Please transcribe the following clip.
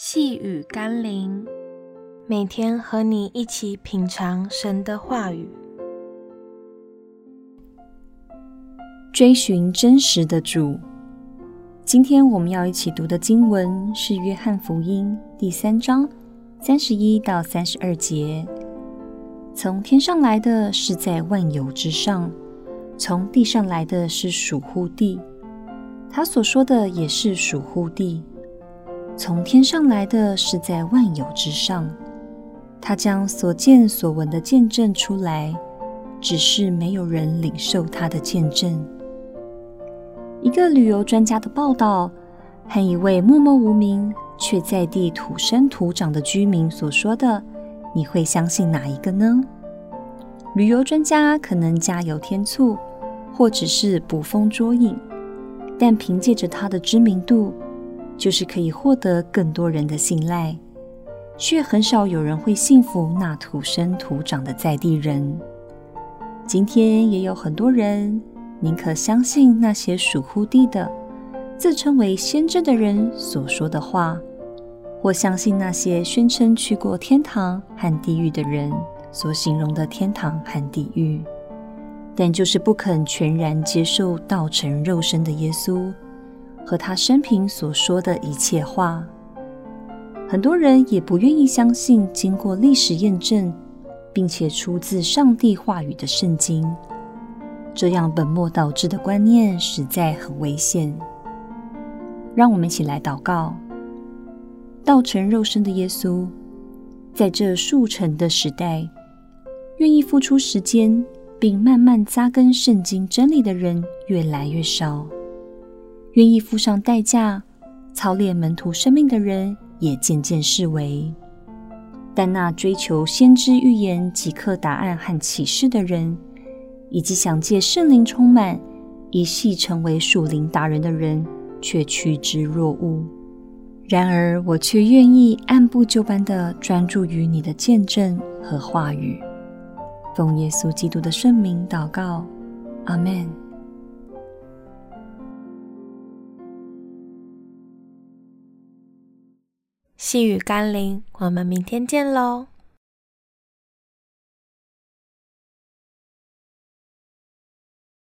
细雨甘霖，每天和你一起品尝神的话语，追寻真实的主。今天我们要一起读的经文是《约翰福音》第三章三十一到三十二节。从天上来的是在万有之上，从地上来的是属乎地，他所说的也是属乎地。从天上来的是在万有之上，他将所见所闻的见证出来，只是没有人领受他的见证。一个旅游专家的报道和一位默默无名却在地土生土长的居民所说的，你会相信哪一个呢？旅游专家可能加油添醋，或者是捕风捉影，但凭借着他的知名度。就是可以获得更多人的信赖，却很少有人会信服那土生土长的在地人。今天也有很多人宁可相信那些属乎地的、自称为先知的人所说的话，或相信那些宣称去过天堂和地狱的人所形容的天堂和地狱，但就是不肯全然接受道成肉身的耶稣。和他生平所说的一切话，很多人也不愿意相信经过历史验证，并且出自上帝话语的圣经。这样本末倒置的观念实在很危险。让我们一起来祷告：道成肉身的耶稣，在这速成的时代，愿意付出时间并慢慢扎根圣经真理的人越来越少。愿意付上代价操练门徒生命的人也渐渐式微，但那追求先知预言、即刻答案和启示的人，以及想借圣灵充满、一夕成为属灵达人的人，却趋之若鹜。然而，我却愿意按部就班地专注于你的见证和话语。奉耶稣基督的圣名祷告，阿门。细雨甘霖，我们明天见喽。